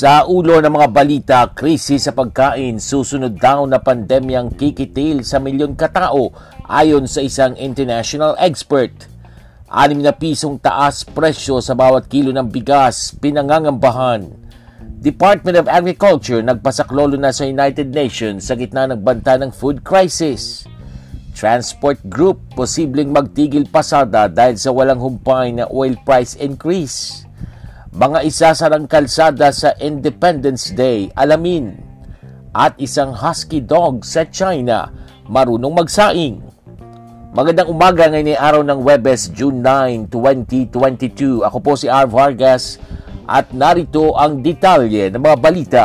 Sa ulo ng mga balita, krisis sa pagkain, susunod daw na pandemyang kikitil sa milyon katao ayon sa isang international expert. Anim na pisong taas presyo sa bawat kilo ng bigas, pinangangambahan. Department of Agriculture nagpasaklolo na sa United Nations sa gitna ng banta ng food crisis. Transport Group posibleng magtigil pasada dahil sa walang humpay na oil price increase mga isasarang kalsada sa Independence Day, alamin. At isang husky dog sa China, marunong magsaing. Magandang umaga ngayon ay araw ng Webes, June 9, 2022. Ako po si R. Vargas at narito ang detalye ng mga balita.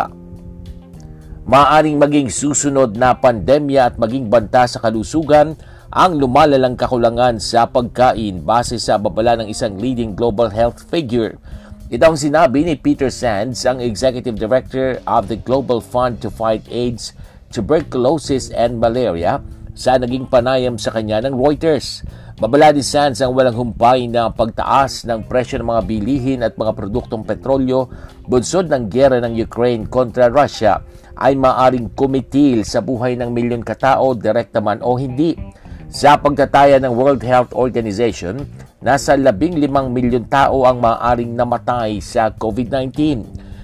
Maaring maging susunod na pandemya at maging banta sa kalusugan ang lumalalang kakulangan sa pagkain base sa babala ng isang leading global health figure ito ang sinabi ni Peter Sands, ang Executive Director of the Global Fund to Fight AIDS, Tuberculosis and Malaria sa naging panayam sa kanya ng Reuters. Babala ni Sands ang walang humpay na pagtaas ng presyo ng mga bilihin at mga produktong petrolyo bunsod ng gera ng Ukraine kontra Russia ay maaring kumitil sa buhay ng milyon katao direkta man o hindi. Sa pagtataya ng World Health Organization, nasa 15 milyon tao ang maaaring namatay sa COVID-19.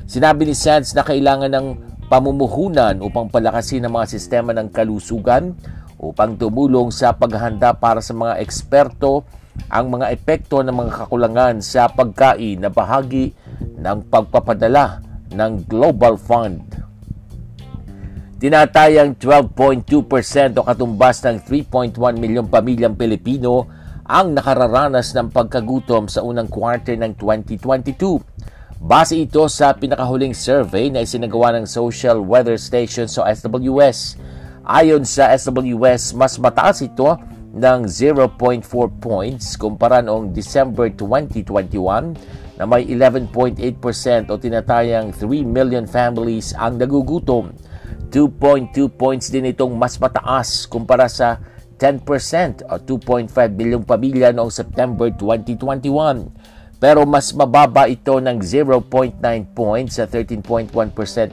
Sinabi ni Sands na kailangan ng pamumuhunan upang palakasin ang mga sistema ng kalusugan upang tumulong sa paghahanda para sa mga eksperto ang mga epekto ng mga kakulangan sa pagkain na bahagi ng pagpapadala ng Global Fund. Tinatayang 12.2% o katumbas ng 3.1 milyong pamilyang Pilipino ang nakararanas ng pagkagutom sa unang quarter ng 2022. Base ito sa pinakahuling survey na isinagawa ng Social Weather Station sa SWS. Ayon sa SWS, mas mataas ito ng 0.4 points kumpara noong December 2021 na may 11.8% o tinatayang 3 million families ang nagugutom. 2.2 points din itong mas mataas kumpara sa 10% o 2.5 bilyong pamilya noong September 2021. Pero mas mababa ito ng 0.9 points sa 13.1%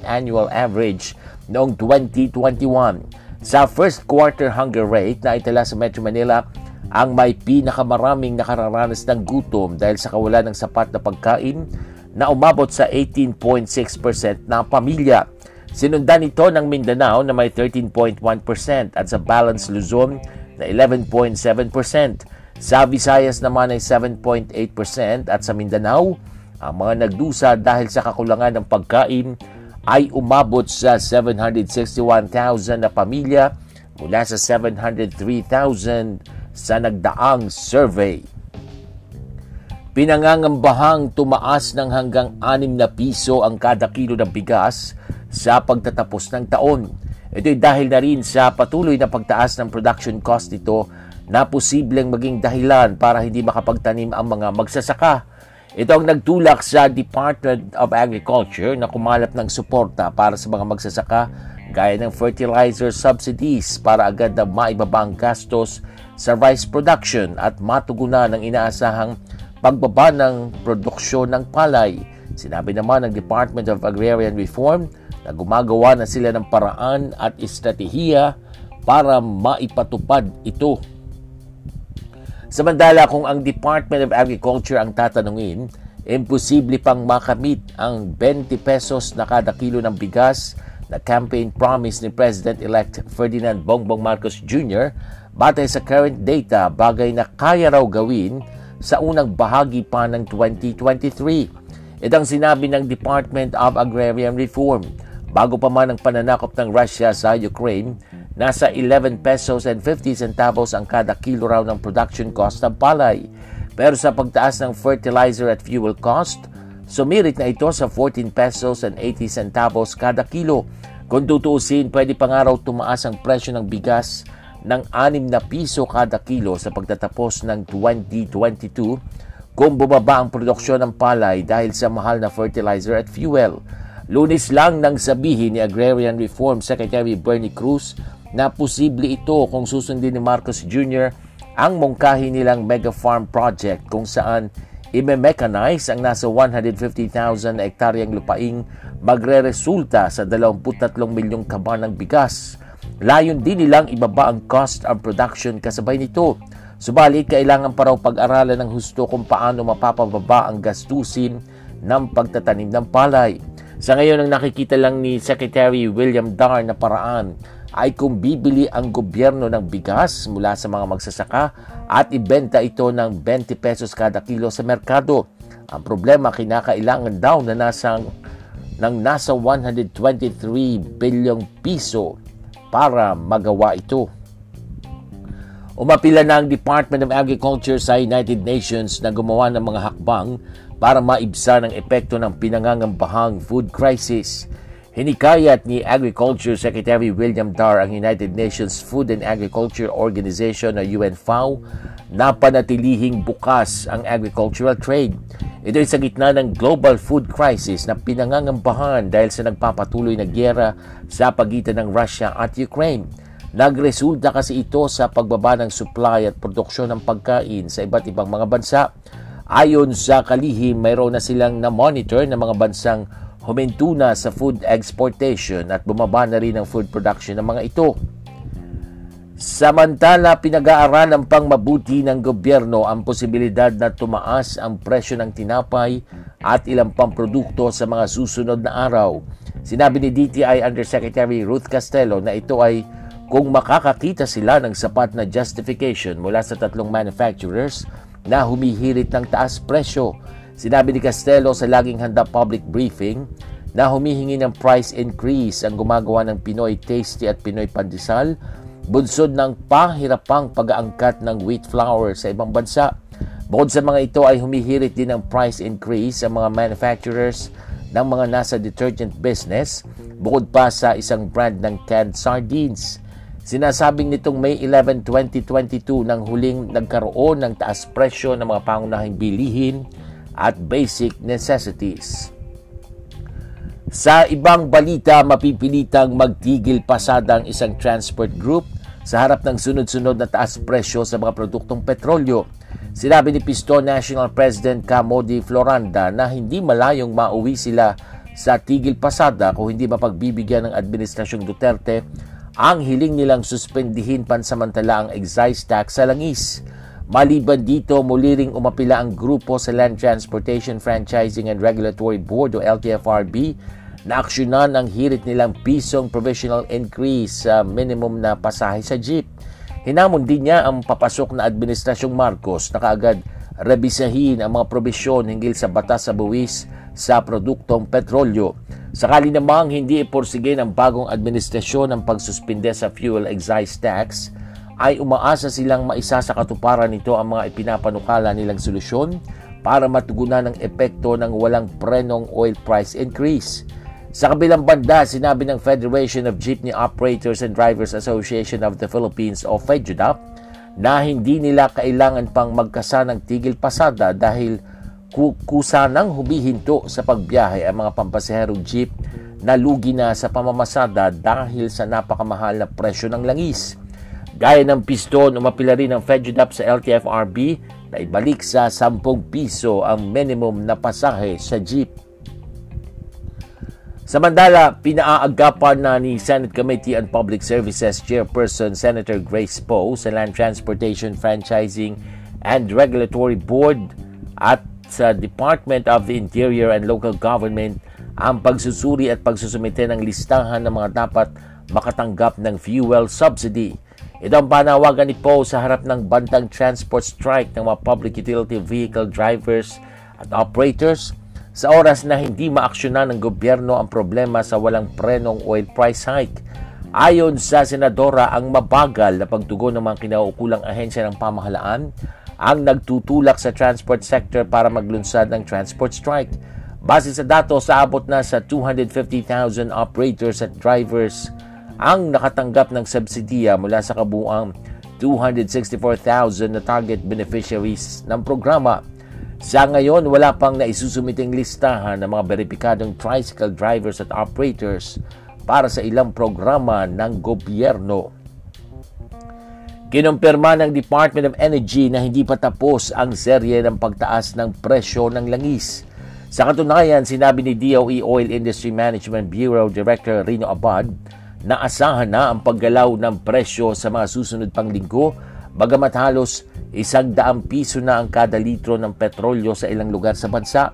annual average noong 2021. Sa first quarter hunger rate na itala sa Metro Manila, ang may pinakamaraming nakararanas ng gutom dahil sa kawalan ng sapat na pagkain na umabot sa 18.6% na pamilya. Sinundan ito ng Mindanao na may 13.1% at sa Balance Luzon na 11.7%. Sa Visayas naman ay 7.8% at sa Mindanao, ang mga nagdusa dahil sa kakulangan ng pagkain ay umabot sa 761,000 na pamilya mula sa 703,000 sa nagdaang survey. Pinangangambahang tumaas ng hanggang 6 na piso ang kada kilo ng bigas sa pagtatapos ng taon ito ay dahil na rin sa patuloy na pagtaas ng production cost nito na posibleng maging dahilan para hindi makapagtanim ang mga magsasaka. Ito ang nagtulak sa Department of Agriculture na kumalap ng suporta para sa mga magsasaka gaya ng fertilizer subsidies para agad na maibaba ang gastos sa rice production at matugunan ng inaasahang pagbaba ng produksyon ng palay. Sinabi naman ng Department of Agrarian Reform na gumagawa na sila ng paraan at estratehiya para maipatupad ito. Samantala kung ang Department of Agriculture ang tatanungin, imposible pang makamit ang 20 pesos na kada kilo ng bigas na campaign promise ni President-elect Ferdinand Bongbong Marcos Jr. batay sa current data bagay na kaya raw gawin sa unang bahagi pa ng 2023. Itang sinabi ng Department of Agrarian Reform Bago pa man ang pananakop ng Russia sa Ukraine, nasa 11 pesos and 50 centavos ang kada kilo raw ng production cost ng palay. Pero sa pagtaas ng fertilizer at fuel cost, sumirit na ito sa 14 pesos and 80 centavos kada kilo. Kung tutuusin, pwede pang araw tumaas ang presyo ng bigas ng 6 na piso kada kilo sa pagtatapos ng 2022 kung bumaba ang produksyon ng palay dahil sa mahal na fertilizer at fuel. Lunis lang nang sabihin ni Agrarian Reform Secretary Bernie Cruz na posible ito kung susundin ni Marcos Jr. ang mungkahi nilang mega farm project kung saan ime-mechanize ang nasa 150,000 na ektaryang lupaing magre-resulta sa 23 milyong kaba ng bigas. Layon din nilang ibaba ang cost of production kasabay nito Subalit, kailangan pa raw pag-aralan ng husto kung paano mapapababa ang gastusin ng pagtatanim ng palay. Sa ngayon, ang nakikita lang ni Secretary William Dar na paraan ay kung bibili ang gobyerno ng bigas mula sa mga magsasaka at ibenta ito ng 20 pesos kada kilo sa merkado. Ang problema, kinakailangan daw na nasa, ng nasa 123 bilyong piso para magawa ito. Umapila na ang Department of Agriculture sa United Nations na gumawa ng mga hakbang para maibsa ng epekto ng pinangangambahang food crisis. Hinikayat ni Agriculture Secretary William Dar ang United Nations Food and Agriculture Organization o UNFAO na panatilihing bukas ang agricultural trade. Ito ay sa gitna ng global food crisis na pinangangambahan dahil sa nagpapatuloy na gyera sa pagitan ng Russia at Ukraine. Nagresulta kasi ito sa pagbaba ng supply at produksyon ng pagkain sa iba't ibang mga bansa. Ayon sa kalihim, mayroon na silang na-monitor ng mga bansang huminto na sa food exportation at bumaba na rin ang food production ng mga ito. Samantala, pinag-aaralan pang mabuti ng gobyerno ang posibilidad na tumaas ang presyo ng tinapay at ilang pang produkto sa mga susunod na araw. Sinabi ni DTI Undersecretary Ruth Castello na ito ay kung makakakita sila ng sapat na justification mula sa tatlong manufacturers na humihirit ng taas presyo. Sinabi ni Castello sa laging handa public briefing na humihingi ng price increase ang gumagawa ng Pinoy Tasty at Pinoy Pandesal bunsod ng pahirapang pag-aangkat ng wheat flour sa ibang bansa. Bukod sa mga ito ay humihirit din ng price increase sa mga manufacturers ng mga nasa detergent business bukod pa sa isang brand ng canned sardines. Sinasabing nitong May 11, 2022 nang huling nagkaroon ng taas presyo ng mga pangunahing bilihin at basic necessities. Sa ibang balita, mapipilitang magtigil pasada ang isang transport group sa harap ng sunod-sunod na taas presyo sa mga produktong petrolyo. Sinabi ni Pisto National President Camodi Floranda na hindi malayong mauwi sila sa tigil pasada kung hindi mapagbibigyan ng Administrasyong Duterte ang hiling nilang suspendihin pansamantala ang excise tax sa langis. Maliban dito, muli ring umapila ang grupo sa Land Transportation Franchising and Regulatory Board o LTFRB na aksyonan ang hirit nilang pisong provisional increase sa minimum na pasahe sa jeep. Hinamon din niya ang papasok na Administrasyong Marcos na kaagad rebisahin ang mga probisyon hinggil sa batas sa buwis sa produktong petrolyo. Sakali namang hindi iporsige ng bagong administrasyon ang pagsuspinde sa fuel excise tax, ay umaasa silang maisa sa katuparan nito ang mga ipinapanukala nilang solusyon para matugunan ang epekto ng walang prenong oil price increase. Sa kabilang banda, sinabi ng Federation of Jeepney Operators and Drivers Association of the Philippines o FEDJUDAP na hindi nila kailangan pang magkasa ng tigil pasada dahil kusanang humihinto sa pagbiyahe ang mga pampasaherong jeep na lugi na sa pamamasada dahil sa napakamahal na presyo ng langis. Gaya ng piston, umapila rin ng FEDUDAP sa LTFRB na ibalik sa 10 piso ang minimum na pasahe sa jeep. Samantala, pinaagapan na ni Senate Committee on Public Services Chairperson Senator Grace Poe sa Land Transportation Franchising and Regulatory Board at sa Department of the Interior and Local Government ang pagsusuri at pagsusumite ng listahan ng mga dapat makatanggap ng fuel subsidy. Ito ang panawagan ni Poe sa harap ng bantang transport strike ng mga public utility vehicle drivers at operators sa oras na hindi maaksyonan ng gobyerno ang problema sa walang prenong oil price hike. Ayon sa senadora, ang mabagal na pagtugon ng mga kinaukulang ahensya ng pamahalaan ang nagtutulak sa transport sector para maglunsad ng transport strike. Base sa datos, abot na sa 250,000 operators at drivers ang nakatanggap ng subsidiya mula sa kabuang 264,000 na target beneficiaries ng programa. Sa ngayon, wala pang naisusumiting listahan ng mga beripikadong tricycle drivers at operators para sa ilang programa ng gobyerno. Kinumpirma ng Department of Energy na hindi pa tapos ang serye ng pagtaas ng presyo ng langis. Sa katunayan, sinabi ni DOE Oil Industry Management Bureau Director Rino Abad na asahan na ang paggalaw ng presyo sa mga susunod pang linggo, bagamat halos isang daang piso na ang kada litro ng petrolyo sa ilang lugar sa bansa.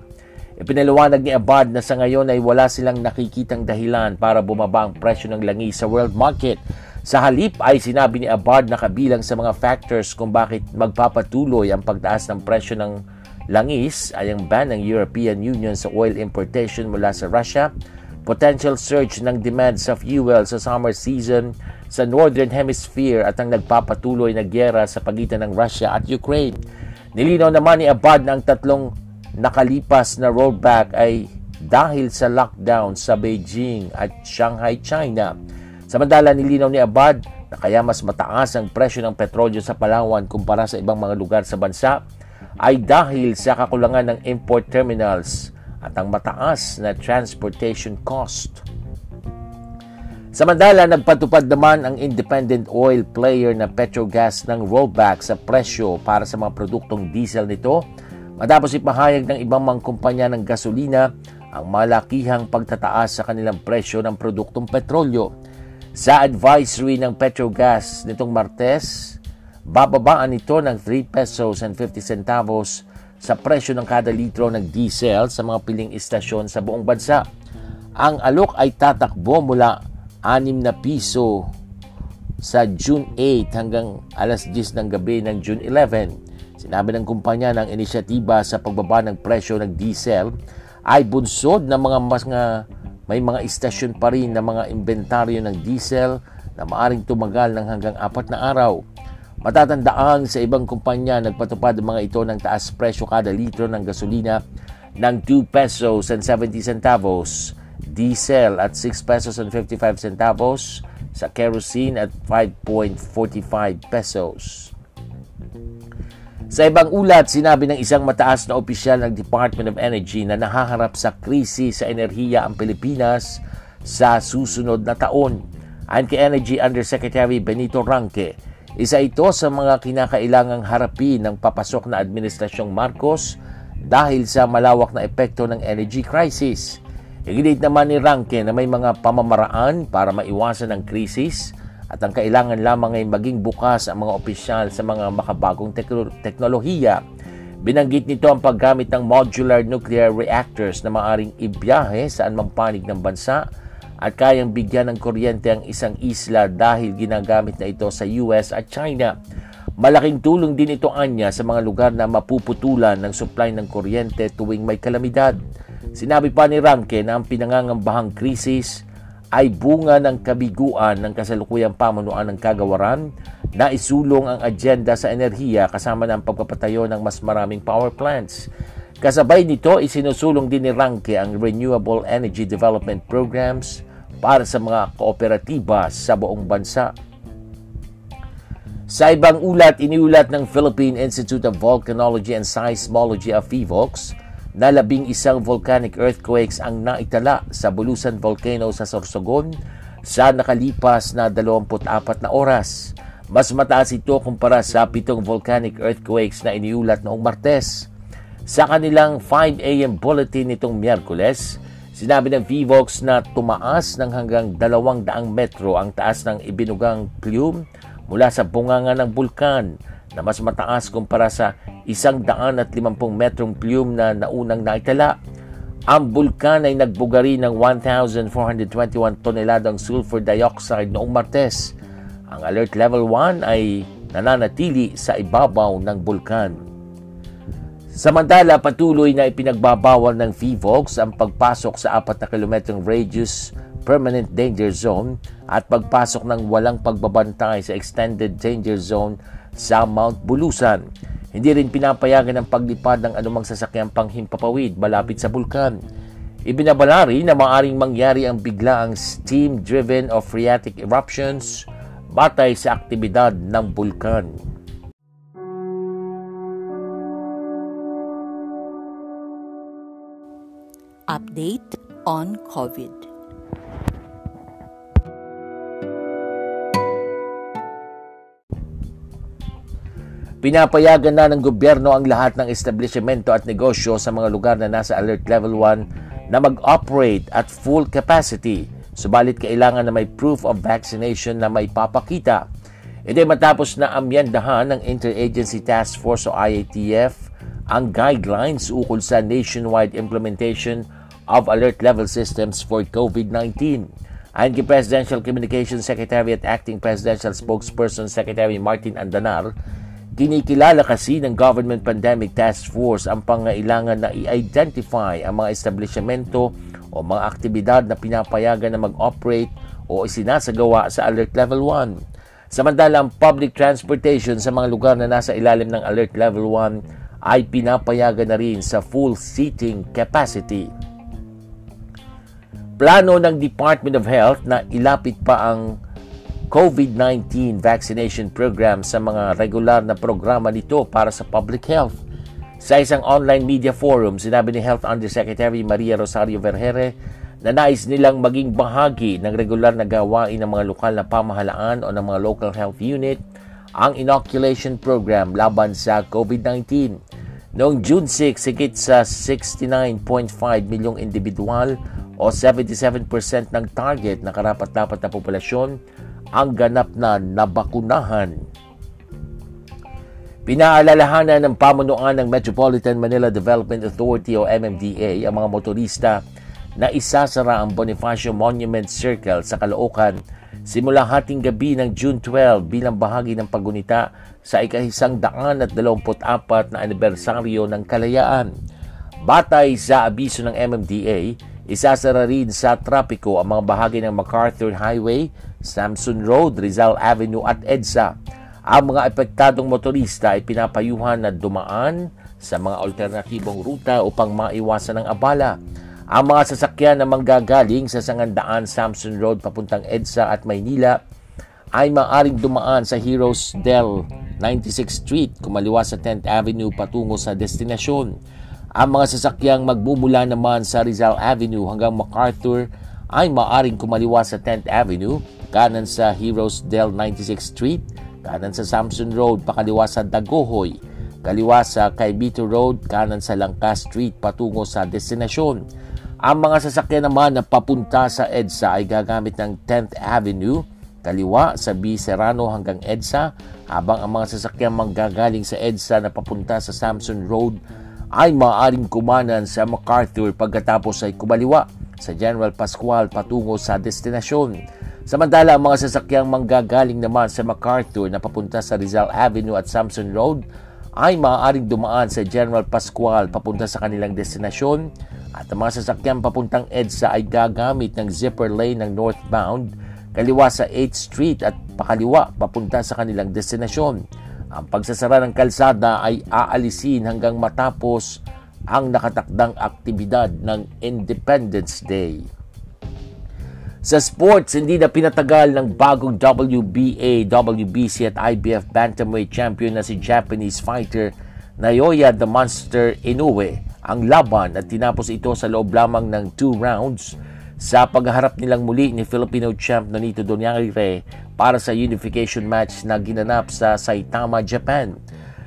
Ipinaliwanag ni Abad na sa ngayon ay wala silang nakikitang dahilan para bumaba ang presyo ng langis sa world market. Sa halip ay sinabi ni Abad na kabilang sa mga factors kung bakit magpapatuloy ang pagtaas ng presyo ng langis ay ang ban ng European Union sa oil importation mula sa Russia potential surge ng demand sa fuel sa summer season sa Northern Hemisphere at ang nagpapatuloy na gyera sa pagitan ng Russia at Ukraine. Nilinaw naman ni Abad na ang tatlong nakalipas na rollback ay dahil sa lockdown sa Beijing at Shanghai, China. Samantala, nilinaw ni Abad na kaya mas mataas ang presyo ng petrolyo sa Palawan kumpara sa ibang mga lugar sa bansa ay dahil sa kakulangan ng import terminals at ang mataas na transportation cost. Samantala, nagpatupad naman ang independent oil player na Petrogas ng rollback sa presyo para sa mga produktong diesel nito matapos ipahayag ng ibang mga kumpanya ng gasolina ang malakihang pagtataas sa kanilang presyo ng produktong petrolyo. Sa advisory ng Petrogas nitong Martes, bababaan ito ng 3 pesos and 50 centavos sa presyo ng kada litro ng diesel sa mga piling istasyon sa buong bansa. Ang alok ay tatakbo mula 6 na piso sa June 8 hanggang alas 10 ng gabi ng June 11. Sinabi ng kumpanya ng inisyatiba sa pagbaba ng presyo ng diesel ay bunsod ng mga mas nga may mga istasyon pa rin na mga inventaryo ng diesel na maaring tumagal ng hanggang apat na araw. Matatandaan sa ibang kumpanya nagpatupad ang mga ito ng taas presyo kada litro ng gasolina ng 2 pesos and 70 centavos, diesel at 6 pesos and 55 centavos, sa kerosene at 5.45 pesos. Sa ibang ulat, sinabi ng isang mataas na opisyal ng Department of Energy na nahaharap sa krisis sa enerhiya ang Pilipinas sa susunod na taon. Ayon kay Energy Undersecretary Benito Ranque, isa ito sa mga kinakailangang harapin ng papasok na Administrasyong Marcos dahil sa malawak na epekto ng energy crisis. Iginit naman ni Ranke na may mga pamamaraan para maiwasan ang krisis at ang kailangan lamang ay maging bukas ang mga opisyal sa mga makabagong teknolohiya. Binanggit nito ang paggamit ng modular nuclear reactors na maaring ibiyahe saan mang panig ng bansa at kayang bigyan ng kuryente ang isang isla dahil ginagamit na ito sa US at China. Malaking tulong din ito anya sa mga lugar na mapuputulan ng supply ng kuryente tuwing may kalamidad. Sinabi pa ni Ranke na ang pinangangambahang krisis ay bunga ng kabiguan ng kasalukuyang pamunuan ng kagawaran na isulong ang agenda sa enerhiya kasama ng pagpapatayo ng mas maraming power plants. Kasabay nito, isinusulong din ni Ranke ang Renewable Energy Development Programs para sa mga kooperatiba sa buong bansa. Sa ibang ulat, iniulat ng Philippine Institute of Volcanology and Seismology of FIVOX na labing isang volcanic earthquakes ang naitala sa Bulusan Volcano sa Sorsogon sa nakalipas na 24 na oras. Mas mataas ito kumpara sa pitong volcanic earthquakes na iniulat noong Martes. Sa kanilang 5 a.m. bulletin nitong Miyerkules, sinabi ng VVOX na tumaas ng hanggang 200 metro ang taas ng ibinugang plume mula sa bunganga ng bulkan na mas mataas kumpara sa 150 metrong plume na naunang naitala. Ang bulkan ay nagbugari ng 1,421 toneladang sulfur dioxide noong Martes. Ang alert level 1 ay nananatili sa ibabaw ng bulkan. Samantala, patuloy na ipinagbabawal ng FIVOX ang pagpasok sa 4 na kilometrong radius permanent danger zone at pagpasok ng walang pagbabantay sa extended danger zone sa Mount Bulusan. Hindi rin pinapayagan ang paglipad ng anumang sasakyang panghimpapawid malapit sa bulkan. Ibinabala rin na maaring mangyari ang biglaang steam-driven or phreatic eruptions batay sa aktibidad ng bulkan. Update on COVID. Pinapayagan na ng gobyerno ang lahat ng establishmento at negosyo sa mga lugar na nasa Alert Level 1 na mag-operate at full capacity. Subalit kailangan na may proof of vaccination na may papakita. Ito matapos na amyandahan ng Interagency Task Force o IATF ang guidelines ukol sa nationwide implementation of alert level systems for COVID-19. Ayon kay Presidential Communications Secretary at Acting Presidential Spokesperson Secretary Martin Andanar, kinikilala kasi ng Government Pandemic Task Force ang pangailangan na i-identify ang mga establishmento o mga aktibidad na pinapayagan na mag-operate o isinasagawa sa Alert Level 1. Samantala, ang public transportation sa mga lugar na nasa ilalim ng Alert Level 1 ay pinapayagan na rin sa full seating capacity. Plano ng Department of Health na ilapit pa ang COVID-19 vaccination program sa mga regular na programa nito para sa public health. Sa isang online media forum, sinabi ni Health Undersecretary Maria Rosario Vergere na nais nilang maging bahagi ng regular na gawain ng mga lokal na pamahalaan o ng mga local health unit ang inoculation program laban sa COVID-19. Noong June 6, higit sa 69.5 milyong individual o 77% ng target na karapat-dapat na populasyon ang ganap na nabakunahan. Pinaalalahanan ng pamunuan ng Metropolitan Manila Development Authority o MMDA ang mga motorista na isasara ang Bonifacio Monument Circle sa Caloocan simula hating gabi ng June 12 bilang bahagi ng pagunita sa ikahisang daan at apat na anibersaryo ng kalayaan. Batay sa abiso ng MMDA, Isasara rin sa trapiko ang mga bahagi ng MacArthur Highway, Samson Road, Rizal Avenue at EDSA. Ang mga epektadong motorista ay pinapayuhan na dumaan sa mga alternatibong ruta upang maiwasan ang abala. Ang mga sasakyan na manggagaling sa Sangandaan Samson Road papuntang EDSA at Maynila ay maaring dumaan sa Heroes Del 96th Street kumaliwa sa 10th Avenue patungo sa destinasyon. Ang mga sasakyang magmumula naman sa Rizal Avenue hanggang MacArthur ay maaring kumaliwa sa 10th Avenue, kanan sa Heroes Del 96th Street, kanan sa Samson Road, pakaliwa sa Dagohoy, kaliwa sa Caibito Road, kanan sa Langka Street patungo sa destinasyon. Ang mga sasakyan naman na papunta sa EDSA ay gagamit ng 10th Avenue, kaliwa sa B. Serrano hanggang EDSA, habang ang mga sasakyan manggagaling sa EDSA na papunta sa Samson Road ay maaaring kumanan sa MacArthur pagkatapos ay kumaliwa sa General Pascual patungo sa destinasyon. Samantala, ang mga sasakyang manggagaling naman sa MacArthur na papunta sa Rizal Avenue at Samson Road ay maaaring dumaan sa General Pascual papunta sa kanilang destinasyon at ang mga sasakyang papuntang EDSA ay gagamit ng zipper lane ng northbound kaliwa sa 8th Street at pakaliwa papunta sa kanilang destinasyon. Ang pagsasara ng kalsada ay aalisin hanggang matapos ang nakatakdang aktibidad ng Independence Day. Sa sports, hindi na pinatagal ng bagong WBA, WBC at IBF Bantamweight champion na si Japanese fighter Naoya the Monster Inoue ang laban at tinapos ito sa loob lamang ng 2 rounds sa pagharap nilang muli ni Filipino champ Nonito Donyangire para sa unification match na ginanap sa Saitama, Japan.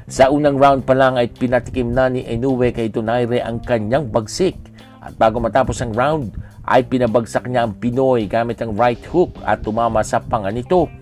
Sa unang round pa lang ay pinatikim na ni Inoue kay Donaire ang kanyang bagsik. At bago matapos ang round, ay pinabagsak niya ang Pinoy gamit ang right hook at tumama sa panga nito.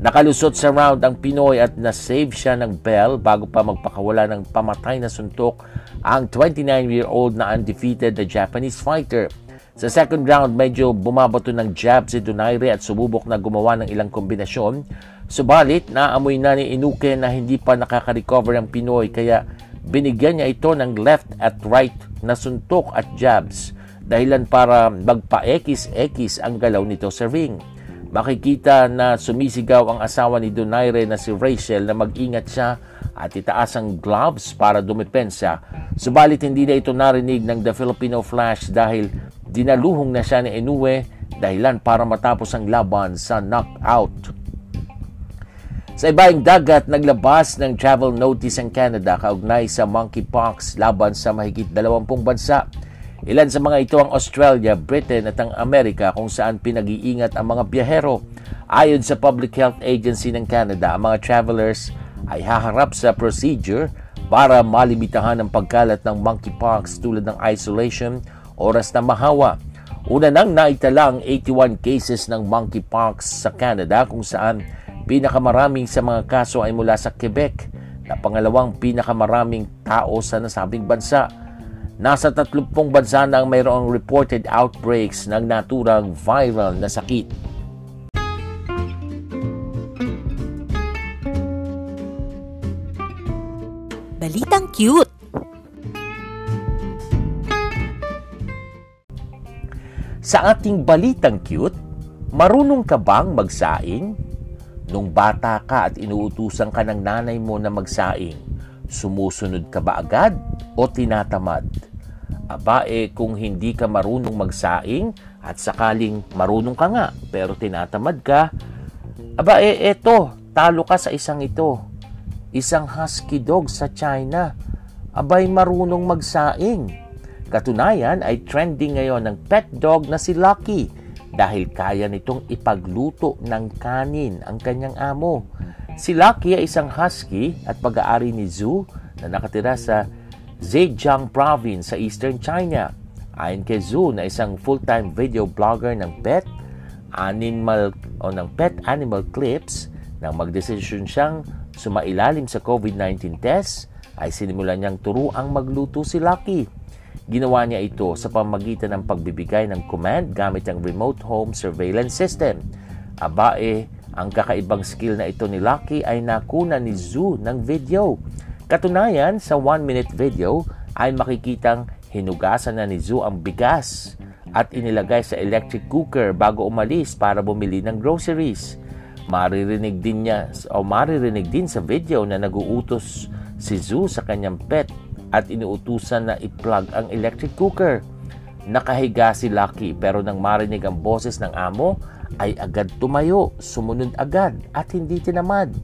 Nakalusot sa round ang Pinoy at na-save siya ng bell bago pa magpakawala ng pamatay na suntok ang 29-year-old na undefeated na Japanese fighter. Sa second round, medyo bumabato ng jab si Donaire at sububok na gumawa ng ilang kombinasyon. Subalit, naamoy na ni Inuke na hindi pa nakaka-recover ang Pinoy kaya binigyan niya ito ng left at right na suntok at jabs dahilan para magpa-ekis-ekis ang galaw nito sa ring. Makikita na sumisigaw ang asawa ni Donaire na si Rachel na mag-ingat siya at itaas ang gloves para dumepensa. Subalit hindi na ito narinig ng The Filipino Flash dahil dinaluhong na siya ni Inoue dahilan para matapos ang laban sa knockout. Sa ibaing dagat, naglabas ng travel notice ang Canada kaugnay sa monkeypox laban sa mahigit 20 bansa. Ilan sa mga ito ang Australia, Britain at ang Amerika kung saan pinag-iingat ang mga biyahero. Ayon sa Public Health Agency ng Canada, ang mga travelers ay haharap sa procedure para malimitahan ang pagkalat ng monkeypox tulad ng isolation, oras na mahawa. Una nang naitala ang 81 cases ng monkeypox sa Canada kung saan Pinakamaraming sa mga kaso ay mula sa Quebec na pangalawang pinakamaraming tao sa nasabing bansa. Nasa 30 bansa na ang mayroong reported outbreaks ng naturang viral na sakit. Balitang cute! Sa ating balitang cute, marunong ka bang magsaing? Nung bata ka at inuutusan ka ng nanay mo na magsaing, sumusunod ka ba agad o tinatamad? Aba eh kung hindi ka marunong magsaing at sakaling marunong ka nga pero tinatamad ka, aba eh eto, talo ka sa isang ito. Isang husky dog sa China, abay marunong magsaing. Katunayan ay trending ngayon ng pet dog na si Lucky dahil kaya nitong ipagluto ng kanin ang kanyang amo. Si Lucky ay isang husky at pag-aari ni Zhu na nakatira sa Zhejiang province sa eastern China. Ayon kay Zhu na isang full-time video blogger ng pet animal o ng pet animal clips nang magdesisyon siyang sumailalim sa COVID-19 test ay sinimulan niyang turuang magluto si Lucky Ginawa niya ito sa pamagitan ng pagbibigay ng command gamit ang remote home surveillance system. Abae, ang kakaibang skill na ito ni Lucky ay nakuna ni Zoo ng video. Katunayan, sa 1-minute video ay makikitang hinugasan na ni Zoo ang bigas at inilagay sa electric cooker bago umalis para bumili ng groceries. Maririnig din niya o maririnig din sa video na naguutos si Zoo sa kanyang pet at inuutusan na i-plug ang electric cooker. Nakahiga si Lucky pero nang marinig ang boses ng amo ay agad tumayo, sumunod agad at hindi tinamad.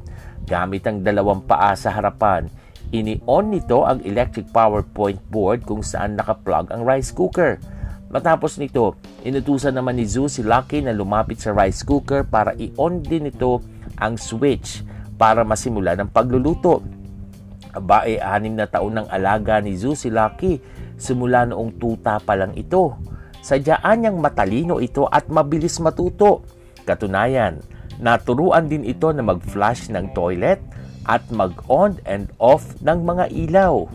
Gamit ang dalawang paa sa harapan, ini-on nito ang electric power point board kung saan nakaplug ang rice cooker. Matapos nito, inutusan naman ni Zoo si Lucky na lumapit sa rice cooker para i-on din nito ang switch para masimula ng pagluluto. Aba e anim na taon ng alaga ni Zoo si Lucky simula noong tuta pa lang ito. Sadyaan niyang matalino ito at mabilis matuto. Katunayan, naturuan din ito na mag-flush ng toilet at mag-on and off ng mga ilaw.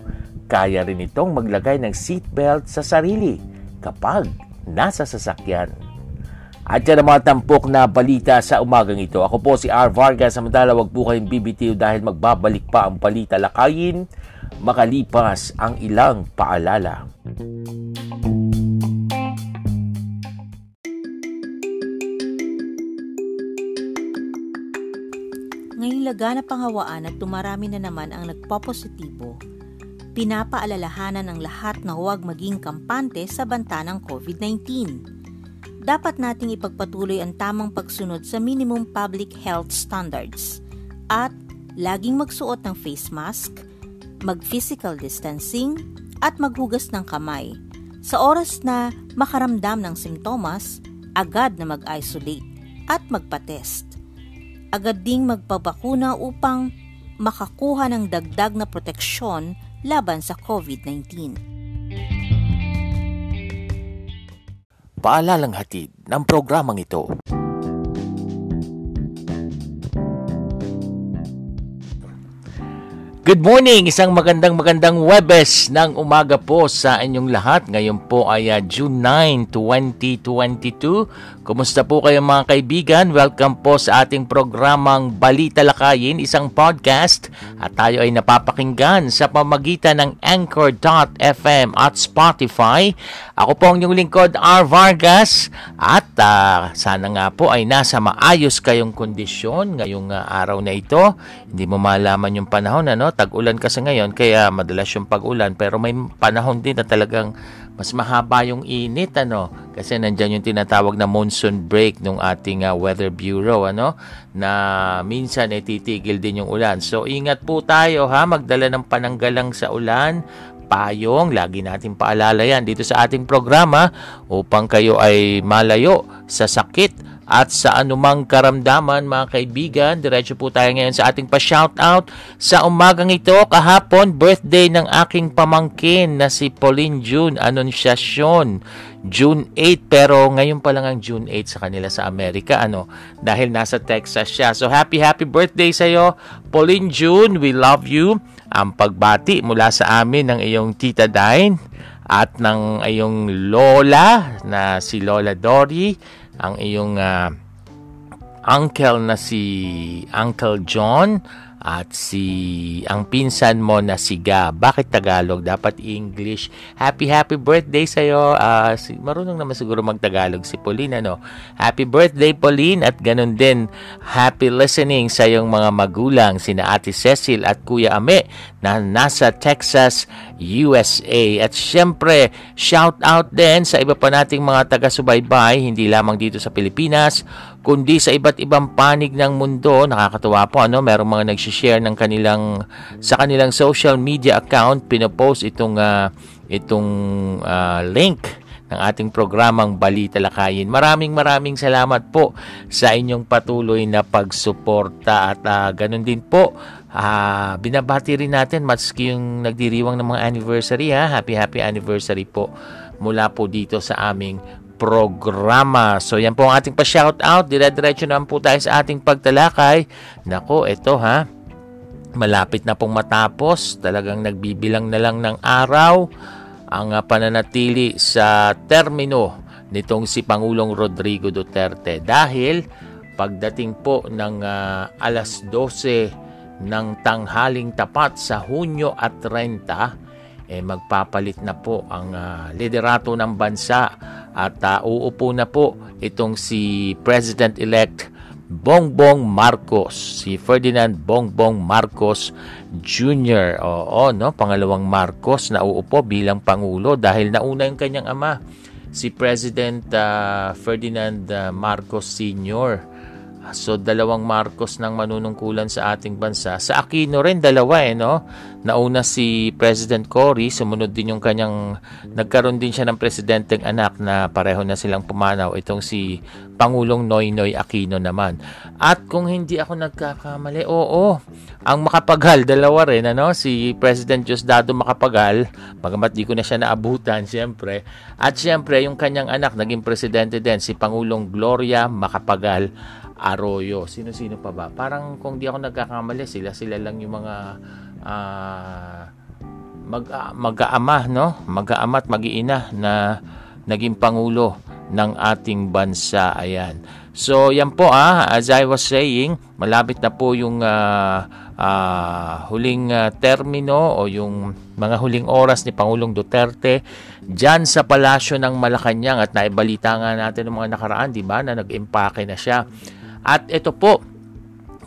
Kaya rin itong maglagay ng seatbelt sa sarili kapag nasa sasakyan. At yan ang mga tampok na balita sa umagang ito. Ako po si R. Vargas. Samantala, wag po kayong bibitiw dahil magbabalik pa ang balita lakayin makalipas ang ilang paalala. Ngayong laganap ang hawaan at tumarami na naman ang nagpopositibo, pinapaalalahanan ng lahat na huwag maging kampante sa banta ng COVID-19 dapat nating ipagpatuloy ang tamang pagsunod sa minimum public health standards at laging magsuot ng face mask, mag-physical distancing, at maghugas ng kamay. Sa oras na makaramdam ng simptomas, agad na mag-isolate at magpa-test. Agad ding magpabakuna upang makakuha ng dagdag na proteksyon laban sa COVID-19. Paalalang hatid ng programang ito. Good morning! Isang magandang magandang Webes ng umaga po sa inyong lahat. Ngayon po ay uh, June 9, 2022. Kumusta po kayo mga kaibigan? Welcome po sa ating programang Balita Lakayin, isang podcast. At tayo ay napapakinggan sa pamagitan ng Anchor.fm at Spotify. Ako po ang inyong lingkod, R. Vargas. At uh, sana nga po ay nasa maayos kayong kondisyon ngayong uh, araw na ito. Hindi mo malaman yung panahon, ano? Tag-ulan kasi ngayon, kaya madalas yung pag-ulan. Pero may panahon din na talagang mas mahaba yung init, ano? Kasi nandyan yung tinatawag na monsoon break ng ating uh, Weather Bureau, ano? Na minsan eh, titigil din yung ulan. So, ingat po tayo, ha? Magdala ng pananggalang sa ulan payong. Lagi natin paalala yan dito sa ating programa upang kayo ay malayo sa sakit at sa anumang karamdaman mga kaibigan. Diretso po tayo ngayon sa ating pa-shoutout. Sa umagang ito, kahapon, birthday ng aking pamangkin na si Pauline June Annunciacion. June 8 pero ngayon pa lang ang June 8 sa kanila sa Amerika ano dahil nasa Texas siya. So happy happy birthday sa iyo Pauline June. We love you. Ang pagbati mula sa amin ng iyong Tita Dine at ng iyong lola na si Lola Dory ang iyong uh, uncle na si Uncle John at si ang pinsan mo na si Ga. Bakit Tagalog? Dapat English. Happy happy birthday sa iyo. Uh, si, marunong naman siguro mag-Tagalog si Pauline ano. Happy birthday Pauline at ganun din happy listening sa iyong mga magulang sina Ate Cecil at Kuya Ame na nasa Texas, USA. At syempre, shout out din sa iba pa nating mga taga-subaybay hindi lamang dito sa Pilipinas kundi sa iba't ibang panig ng mundo. Nakakatuwa po ano, merong mga nagsi-share ng kanilang sa kanilang social media account, pinopost itong uh, itong uh, link ng ating programang Balita Lakayin. Maraming maraming salamat po sa inyong patuloy na pagsuporta at uh, ganun din po uh, binabati rin natin maski yung nagdiriwang ng mga anniversary ha. Happy happy anniversary po mula po dito sa aming programa. So yan po ang ating pa-shout out. Dire-diretso naman po tayo sa ating pagtalakay. Nako, ito ha. Malapit na pong matapos. Talagang nagbibilang na lang ng araw ang uh, pananatili sa termino nitong si Pangulong Rodrigo Duterte dahil pagdating po ng uh, alas 12 ng tanghaling tapat sa Hunyo at 30 eh magpapalit na po ang uh, liderato ng bansa at uh, uupo na po itong si President-elect Bongbong Marcos, si Ferdinand Bongbong Marcos Jr. Oo, no, pangalawang Marcos na uupo bilang pangulo dahil nauna yung kanyang ama, si President uh, Ferdinand uh, Marcos Sr. So dalawang Marcos nang manunungkulan sa ating bansa. Sa Aquino rin dalawa eh no. Nauna si President Cory, sumunod din yung kanyang nagkaroon din siya ng presidenteng anak na pareho na silang pumanaw itong si Pangulong Noynoy Aquino naman. At kung hindi ako nagkakamali, oo, ang makapagal dalawa rin ano, si President Diosdado Makapagal, bagamat di ko na siya naabutan siyempre. At siyempre yung kanyang anak naging presidente din si Pangulong Gloria Makapagal Arroyo. Sino-sino pa ba? Parang kung di ako nagkakamali, sila-sila lang yung mga uh, mag, mag-aama, no? Mag-aama at mag-iina na naging pangulo ng ating bansa. Ayan. So, yan po ah, as I was saying, malapit na po yung uh, uh, huling uh, termino o yung mga huling oras ni Pangulong Duterte dyan sa palasyo ng Malacanang at naibalita nga natin ng mga nakaraan, di ba, na nag-impake na siya at ito po,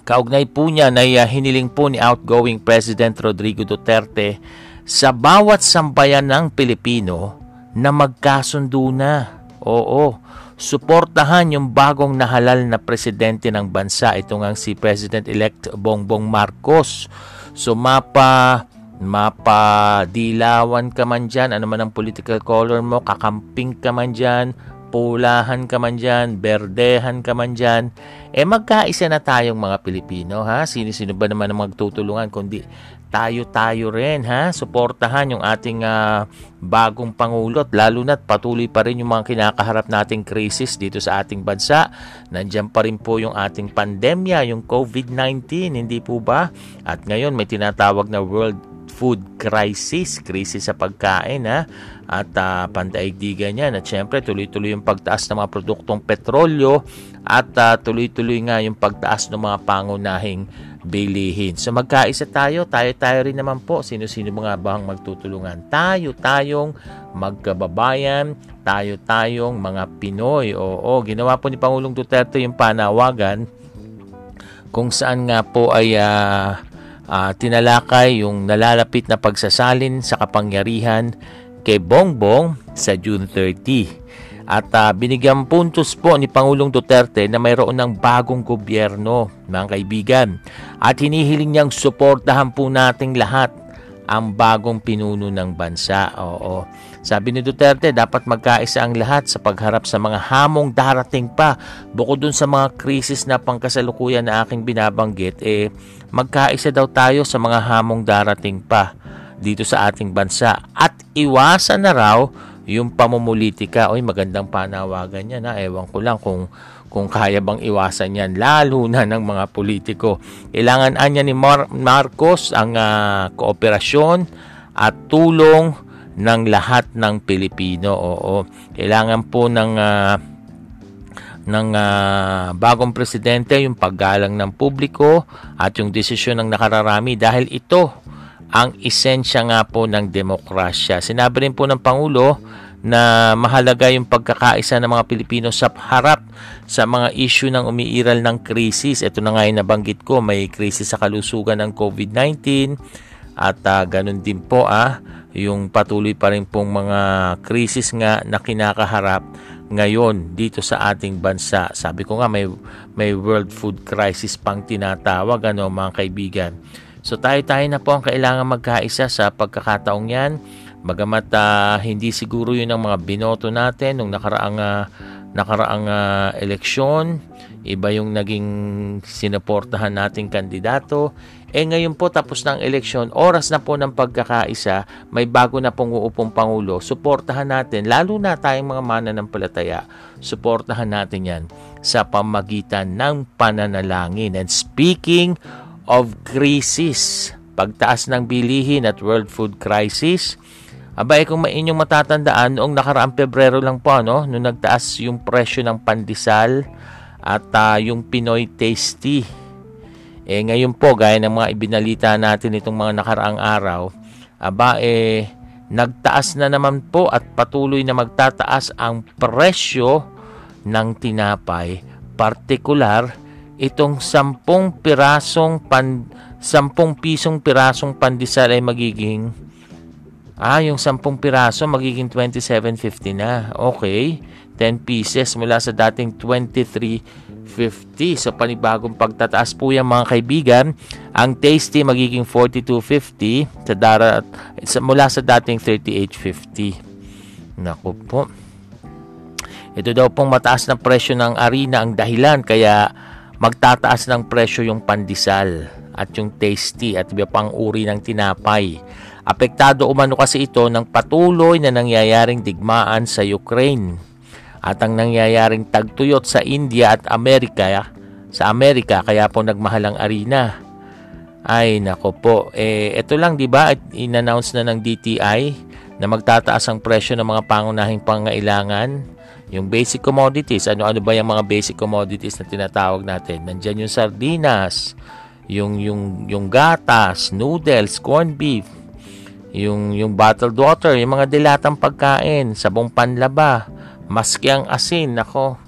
kaugnay po niya na uh, hiniling po ni outgoing President Rodrigo Duterte sa bawat sambayan ng Pilipino na magkasundo na. Oo, suportahan yung bagong nahalal na presidente ng bansa. Ito nga si President-elect Bongbong Marcos. So mapa mapadilawan ka man dyan, ano man ang political color mo, kakamping ka man dyan, pulahan ka man dyan, berdehan ka man dyan, eh magkaisa na tayong mga Pilipino ha. Sino-sino ba naman ang magtutulungan kundi tayo-tayo rin ha. Suportahan yung ating uh, bagong Pangulo at lalo na't patuloy pa rin yung mga kinakaharap nating krisis dito sa ating bansa. Nandiyan pa rin po yung ating pandemya, yung COVID-19, hindi po ba? At ngayon may tinatawag na World food crisis, krisis sa pagkain ha, at uh, pandaigdigan yan. At syempre tuloy-tuloy yung pagtaas ng mga produktong petrolyo at uh, tuloy-tuloy nga yung pagtaas ng mga pangunahing bilihin. So magkaisa tayo, tayo-tayo rin naman po. Sino-sino mga bang magtutulungan? Tayo-tayong magkababayan, tayo-tayong mga Pinoy. Oo, ginawa po ni Pangulong Duterte yung panawagan kung saan nga po ay uh, uh, tinalakay yung nalalapit na pagsasalin sa kapangyarihan kay Bongbong sa June 30. At uh, binigyan puntos po ni Pangulong Duterte na mayroon ng bagong gobyerno, mga kaibigan. At hinihiling niyang suportahan po nating lahat ang bagong pinuno ng bansa. Oo. Sabi ni Duterte, dapat magkaisa ang lahat sa pagharap sa mga hamong darating pa. Bukod dun sa mga krisis na pangkasalukuyan na aking binabanggit, eh, magkaisa daw tayo sa mga hamong darating pa dito sa ating bansa. At iwasan na raw yung pamumulitika, oy magandang panawagan yan ha. Ewan ko lang kung kung kaya bang iwasan yan lalo na ng mga politiko. Kailangan anya ni Mar- Marcos ang uh, kooperasyon at tulong ng lahat ng Pilipino. Oo. Kailangan po ng uh, ng uh, bagong presidente yung paggalang ng publiko at yung desisyon ng nakararami dahil ito ang esensya nga po ng demokrasya. Sinabi rin po ng Pangulo na mahalaga yung pagkakaisa ng mga Pilipino sa harap sa mga issue ng umiiral ng krisis. Ito na nga yung nabanggit ko, may krisis sa kalusugan ng COVID-19 at uh, ganun din po ah, yung patuloy pa rin pong mga krisis nga na kinakaharap ngayon dito sa ating bansa. Sabi ko nga may may world food crisis pang tinatawag ano mga kaibigan. So tayo-tayo na po ang kailangan magkaisa sa pagkakataong yan. Bagamat uh, hindi siguro yun ang mga binoto natin nung nakaraang, uh, nakaraang uh, eleksyon, iba yung naging sinuportahan nating kandidato. Eh ngayon po tapos ng eleksyon, oras na po ng pagkakaisa, may bago na pong uupong Pangulo, suportahan natin, lalo na tayong mga mananampalataya, suportahan natin yan sa pamagitan ng pananalangin. And speaking of crisis, pagtaas ng bilihin at world food crisis. Abay kung mainyong matatandaan, noong nakaraang Pebrero lang po, no, nung nagtaas yung presyo ng pandesal at uh, yung Pinoy Tasty. Eh ngayon po, gaya ng mga ibinalita natin itong mga nakaraang araw, aba eh, nagtaas na naman po at patuloy na magtataas ang presyo ng tinapay, partikular itong sampung pirasong pan, sampung pisong pirasong pandesal ay magiging ah, yung sampung piraso magiging 27.50 na. Okay. 10 pieces mula sa dating 23.50. So panibagong pagtataas po yan mga kaibigan. Ang tasty magiging 42.50 sa dara, sa, mula sa dating 38.50. Naku po. Ito daw pong mataas na presyo ng arena ang dahilan kaya magtataas ng presyo yung pandesal at yung tasty at iba pang uri ng tinapay. Apektado umano kasi ito ng patuloy na nangyayaring digmaan sa Ukraine at ang nangyayaring tagtuyot sa India at Amerika sa Amerika kaya po nagmahal ang arena. Ay nako po, eh ito lang 'di ba? In-announce na ng DTI na magtataas ang presyo ng mga pangunahing pangailangan yung basic commodities, ano-ano ba yung mga basic commodities na tinatawag natin? Nandiyan yung sardinas, yung yung yung gatas, noodles, corned beef, yung yung bottled water, yung mga dilatang pagkain, sabong panlaba, maski ang asin, nako.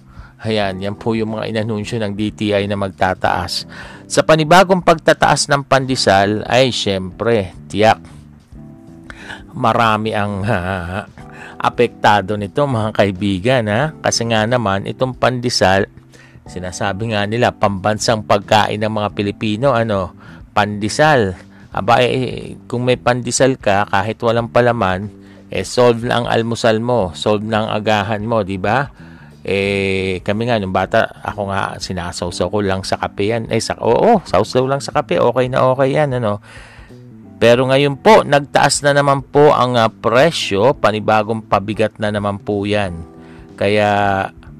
Ayan, yan po yung mga inanunsyo ng DTI na magtataas. Sa panibagong pagtataas ng pandesal ay syempre, tiyak, marami ang ha, apektado nito mga kaibigan ha? kasi nga naman itong pandesal sinasabi nga nila pambansang pagkain ng mga Pilipino ano pandesal aba eh, kung may pandesal ka kahit walang palaman eh solve na ang almusal mo solve na ang agahan mo di ba eh kami nga nung bata ako nga sinasawsaw ko lang sa kape yan eh sa oo sawsaw lang sa kape okay na okay yan ano pero ngayon po, nagtaas na naman po ang uh, presyo, panibagong pabigat na naman po yan. Kaya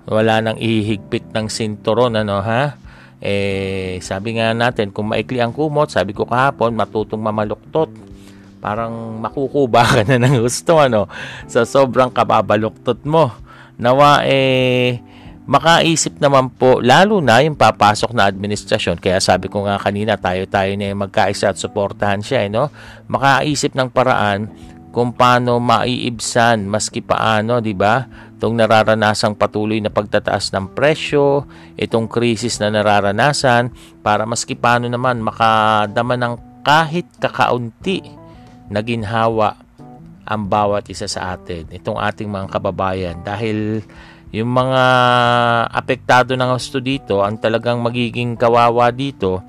wala nang ihigpit ng sinturon, ano ha? Eh, sabi nga natin, kung maikli ang kumot, sabi ko kahapon, matutong mamaluktot. Parang makukuba ka na ng gusto, ano? Sa sobrang kababaluktot mo. Nawa, eh, makaisip naman po, lalo na yung papasok na administrasyon, kaya sabi ko nga kanina, tayo-tayo na yung magkaisa at suportahan siya, eh, no? makaisip ng paraan kung paano maiibsan maski paano, di ba? Itong nararanasang patuloy na pagtataas ng presyo, itong krisis na nararanasan, para maski paano naman makadama ng kahit kakaunti na ginhawa ang bawat isa sa atin, itong ating mga kababayan. Dahil yung mga apektado ng gusto dito, ang talagang magiging kawawa dito,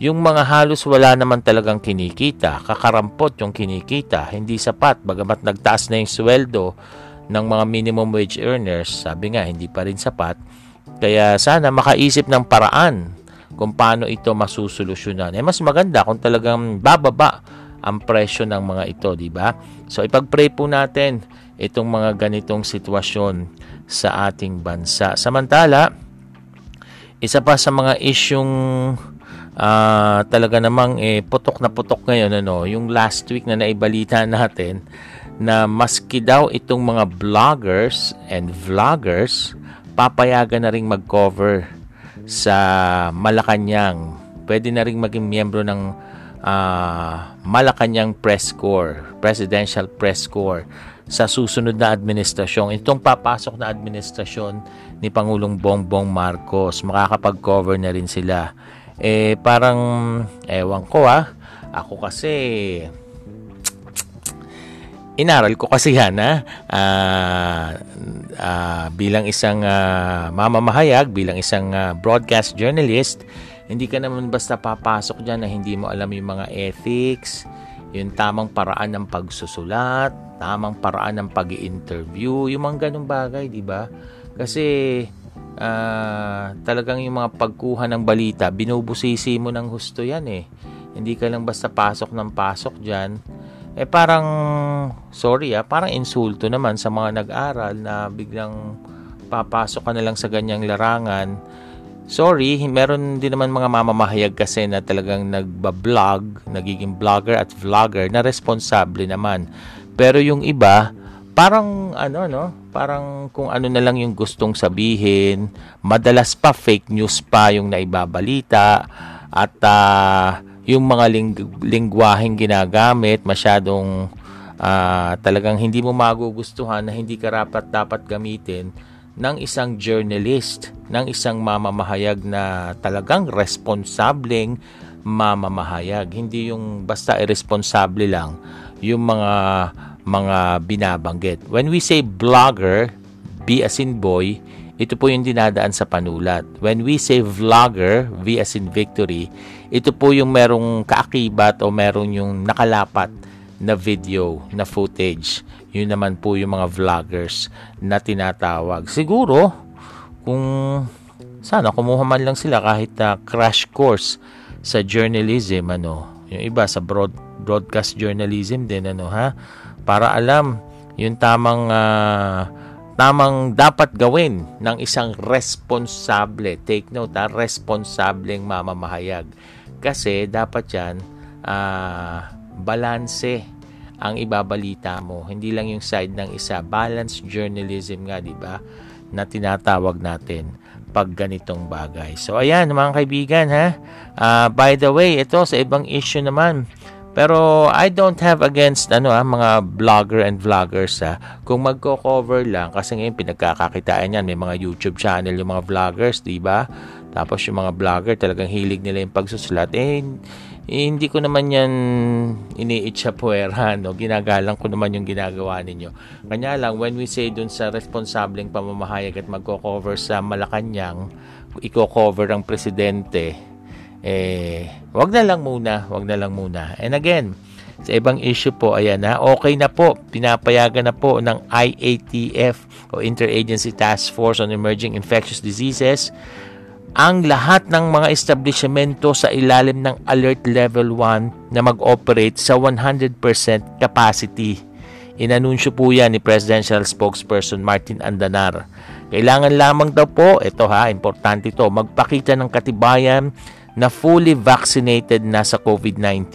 yung mga halos wala naman talagang kinikita, kakarampot yung kinikita, hindi sapat, bagamat nagtaas na yung sweldo ng mga minimum wage earners, sabi nga hindi pa rin sapat. Kaya sana makaisip ng paraan kung paano ito masusolusyonan. Eh mas maganda kung talagang bababa ang presyo ng mga ito, di ba? So ipagpray po natin itong mga ganitong sitwasyon sa ating bansa. Samantala, isa pa sa mga isyong uh, talaga namang eh, putok na putok ngayon ano, yung last week na naibalita natin na maski daw itong mga bloggers and vloggers papayagan na ring mag-cover sa Malacanang. Pwede na ring maging miyembro ng uh, Malacanang Press Corps, Presidential Press Corps sa susunod na administrasyon. Itong papasok na administrasyon ni Pangulong Bongbong Marcos, makakapag-cover na rin sila eh parang ewan ko ah. Ako kasi inaral ko kasi yan ha? Uh, uh, bilang isang uh, mamamahayag, bilang isang uh, broadcast journalist, hindi ka naman basta papasok dyan na hindi mo alam yung mga ethics, yung tamang paraan ng pagsusulat, tamang paraan ng pag interview yung mga ganong bagay, di ba? Kasi uh, talagang yung mga pagkuha ng balita, binubusisi mo ng husto yan eh. Hindi ka lang basta pasok ng pasok dyan. Eh parang, sorry ah, parang insulto naman sa mga nag-aral na biglang papasok ka na lang sa ganyang larangan. Sorry, meron din naman mga mamamahayag kasi na talagang nagba-vlog, nagiging vlogger at vlogger na responsable naman. Pero yung iba, parang ano no, parang kung ano na lang yung gustong sabihin, madalas pa fake news pa yung naibabalita at uh, yung mga ling- lingwaheng ginagamit masyadong uh, talagang hindi mo magugustuhan na hindi karapat dapat gamitin ng isang journalist, ng isang mamamahayag na talagang responsableng mamamahayag. Hindi yung basta irresponsable lang yung mga mga binabanggit. When we say blogger, B as in boy, ito po yung dinadaan sa panulat. When we say vlogger, V as in victory, ito po yung merong kaakibat o merong yung nakalapat na video, na footage. Yun naman po yung mga vloggers na tinatawag. Siguro, kung sana kumuha man lang sila kahit na crash course sa journalism, ano, yung iba sa broad, broadcast journalism din, ano ha, para alam yung tamang uh, tamang dapat gawin ng isang responsable. Take note, ha, responsableng mamamahayag. Kasi dapat yan, uh, balanse ang ibabalita mo. Hindi lang yung side ng isa. Balanced journalism nga, di ba? Na tinatawag natin pag ganitong bagay. So, ayan, mga kaibigan, ha? Uh, by the way, ito sa ibang issue naman, pero I don't have against ano ah, mga blogger and vloggers ah. Kung magko-cover lang kasi ngayon pinagkakakitaan yan, may mga YouTube channel yung mga vloggers, 'di ba? Tapos yung mga vlogger talagang hilig nila yung pagsusulat. Eh, eh hindi ko naman yan iniitsapuera, no? Ginagalang ko naman yung ginagawa ninyo. Kanya lang, when we say dun sa responsableng pamamahayag at magko-cover sa Malacanang, iko-cover ang presidente, eh, wag na lang muna, wag na lang muna. And again, sa ibang issue po, ayan na, okay na po, pinapayagan na po ng IATF o Interagency Task Force on Emerging Infectious Diseases ang lahat ng mga establishmento sa ilalim ng Alert Level 1 na mag-operate sa 100% capacity. Inanunsyo po yan ni Presidential Spokesperson Martin Andanar. Kailangan lamang daw po, ito ha, importante ito, magpakita ng katibayan na fully vaccinated na sa COVID-19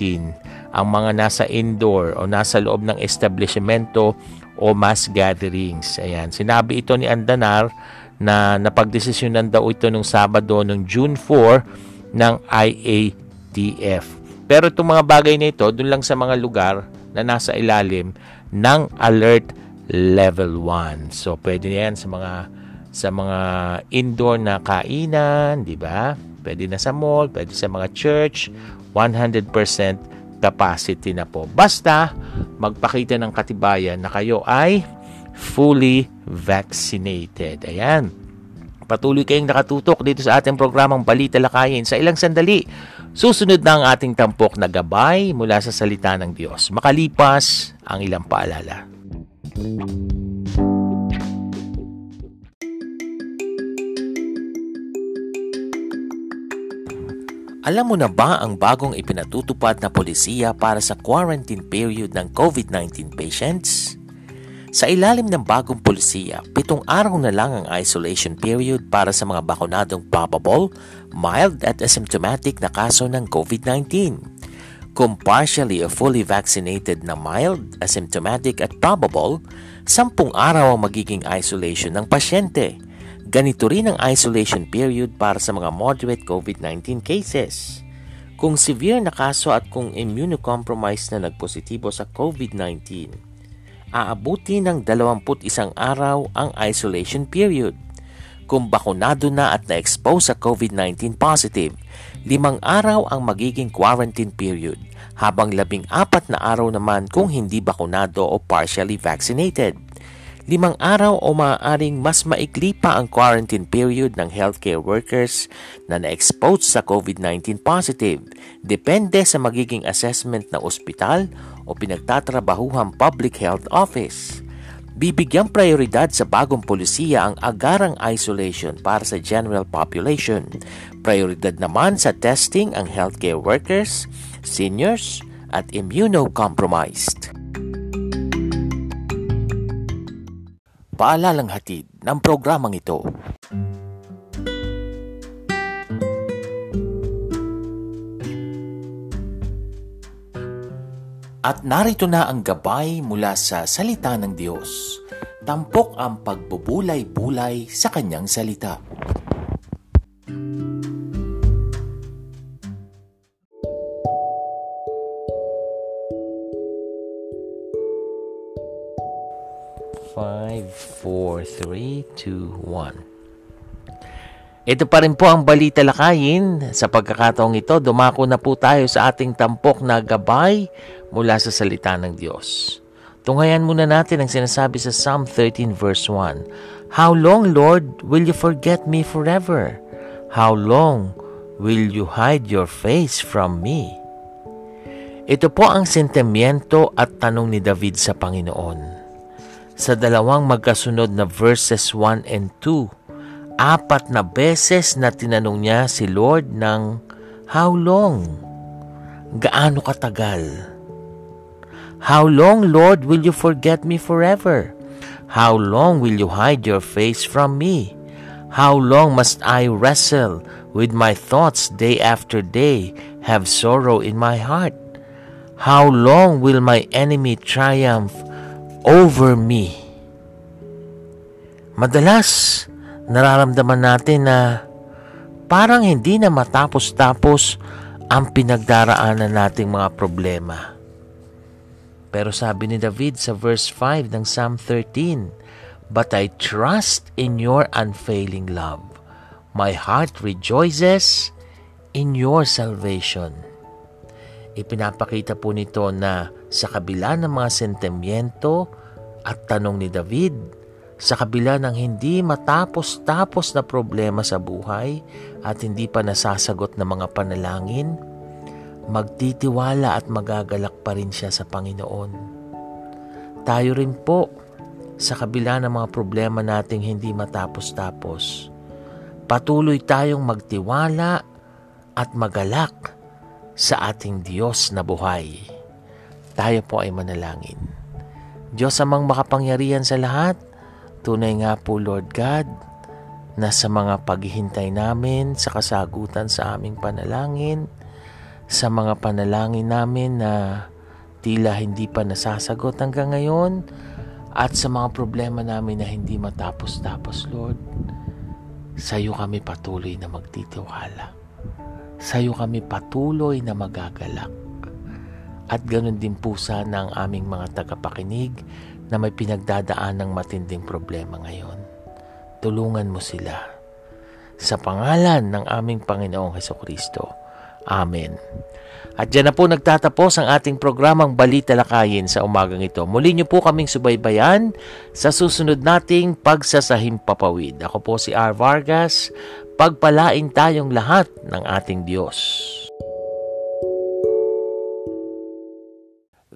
ang mga nasa indoor o nasa loob ng establishmento o mass gatherings. Ayan. Sinabi ito ni Andanar na napagdesisyonan daw ito nung Sabado nung June 4 ng IATF. Pero itong mga bagay na ito, doon lang sa mga lugar na nasa ilalim ng Alert Level 1. So, pwede yan sa mga sa mga indoor na kainan, di ba? Pwede na sa mall, pwede sa mga church, 100% capacity na po. Basta magpakita ng katibayan na kayo ay fully vaccinated. Ayan. Patuloy kayong nakatutok dito sa ating programang Balita Lakayin sa ilang sandali. Susunod na ang ating tampok na gabay mula sa salita ng Diyos. Makalipas ang ilang paalala. Alam mo na ba ang bagong ipinatutupad na polisiya para sa quarantine period ng COVID-19 patients? Sa ilalim ng bagong polisiya, pitong araw na lang ang isolation period para sa mga bakunadong probable, mild at asymptomatic na kaso ng COVID-19. Kung partially o fully vaccinated na mild, asymptomatic at probable, sampung araw ang magiging isolation ng pasyente. Ganito rin ang isolation period para sa mga moderate COVID-19 cases. Kung severe na kaso at kung immunocompromised na nagpositibo sa COVID-19, aabuti ng 21 araw ang isolation period. Kung bakunado na at na-expose sa COVID-19 positive, limang araw ang magiging quarantine period, habang labing apat na araw naman kung hindi bakunado o partially vaccinated. Limang araw o maaaring mas maikli pa ang quarantine period ng healthcare workers na na-expose sa COVID-19 positive, depende sa magiging assessment ng ospital o pinagtatrabahuhang public health office. Bibigyang prioridad sa bagong polisiya ang agarang isolation para sa general population. Prioridad naman sa testing ang healthcare workers, seniors, at immunocompromised. Paalalang hatid ng programang ito. At narito na ang gabay mula sa salita ng Diyos. Tampok ang pagbubulay-bulay sa kanyang salita. Five, four, three, two, one. Ito pa rin po ang balita lakayin. Sa pagkakataong ito, dumako na po tayo sa ating tampok na gabay mula sa salita ng Diyos. Tunghayan muna natin ang sinasabi sa Psalm 13 verse 1. How long, Lord, will you forget me forever? How long will you hide your face from me? Ito po ang sentimiento at tanong ni David sa Panginoon. Sa dalawang magkasunod na verses 1 and 2, apat na beses na tinanong niya si Lord ng How long? Gaano katagal? How long, Lord, will you forget me forever? How long will you hide your face from me? How long must I wrestle with my thoughts day after day, have sorrow in my heart? How long will my enemy triumph over me? Madalas, nararamdaman natin na parang hindi na matapos-tapos ang pinagdaraanan nating mga problema. Pero sabi ni David sa verse 5 ng Psalm 13, But I trust in your unfailing love. My heart rejoices in your salvation. Ipinapakita po nito na sa kabila ng mga sentimiento at tanong ni David, sa kabila ng hindi matapos-tapos na problema sa buhay at hindi pa nasasagot na mga panalangin, magtitiwala at magagalak pa rin siya sa Panginoon. Tayo rin po, sa kabila ng mga problema nating hindi matapos-tapos, patuloy tayong magtiwala at magalak sa ating Diyos na buhay. Tayo po ay manalangin. Diyos amang makapangyarihan sa lahat, Tunay nga po Lord God na sa mga paghihintay namin sa kasagutan sa aming panalangin, sa mga panalangin namin na tila hindi pa nasasagot hanggang ngayon, at sa mga problema namin na hindi matapos-tapos, Lord, sa iyo kami patuloy na magtitiwala. Sa iyo kami patuloy na magagalak. At ganun din po sana ang aming mga tagapakinig na may pinagdadaan ng matinding problema ngayon. Tulungan mo sila. Sa pangalan ng aming Panginoong Heso Kristo, Amen. At dyan na po nagtatapos ang ating programang Balita Lakayin sa umagang ito. Muli niyo po kaming subaybayan sa susunod nating pagsasahim papawid. Ako po si R. Vargas. Pagpalain tayong lahat ng ating Diyos.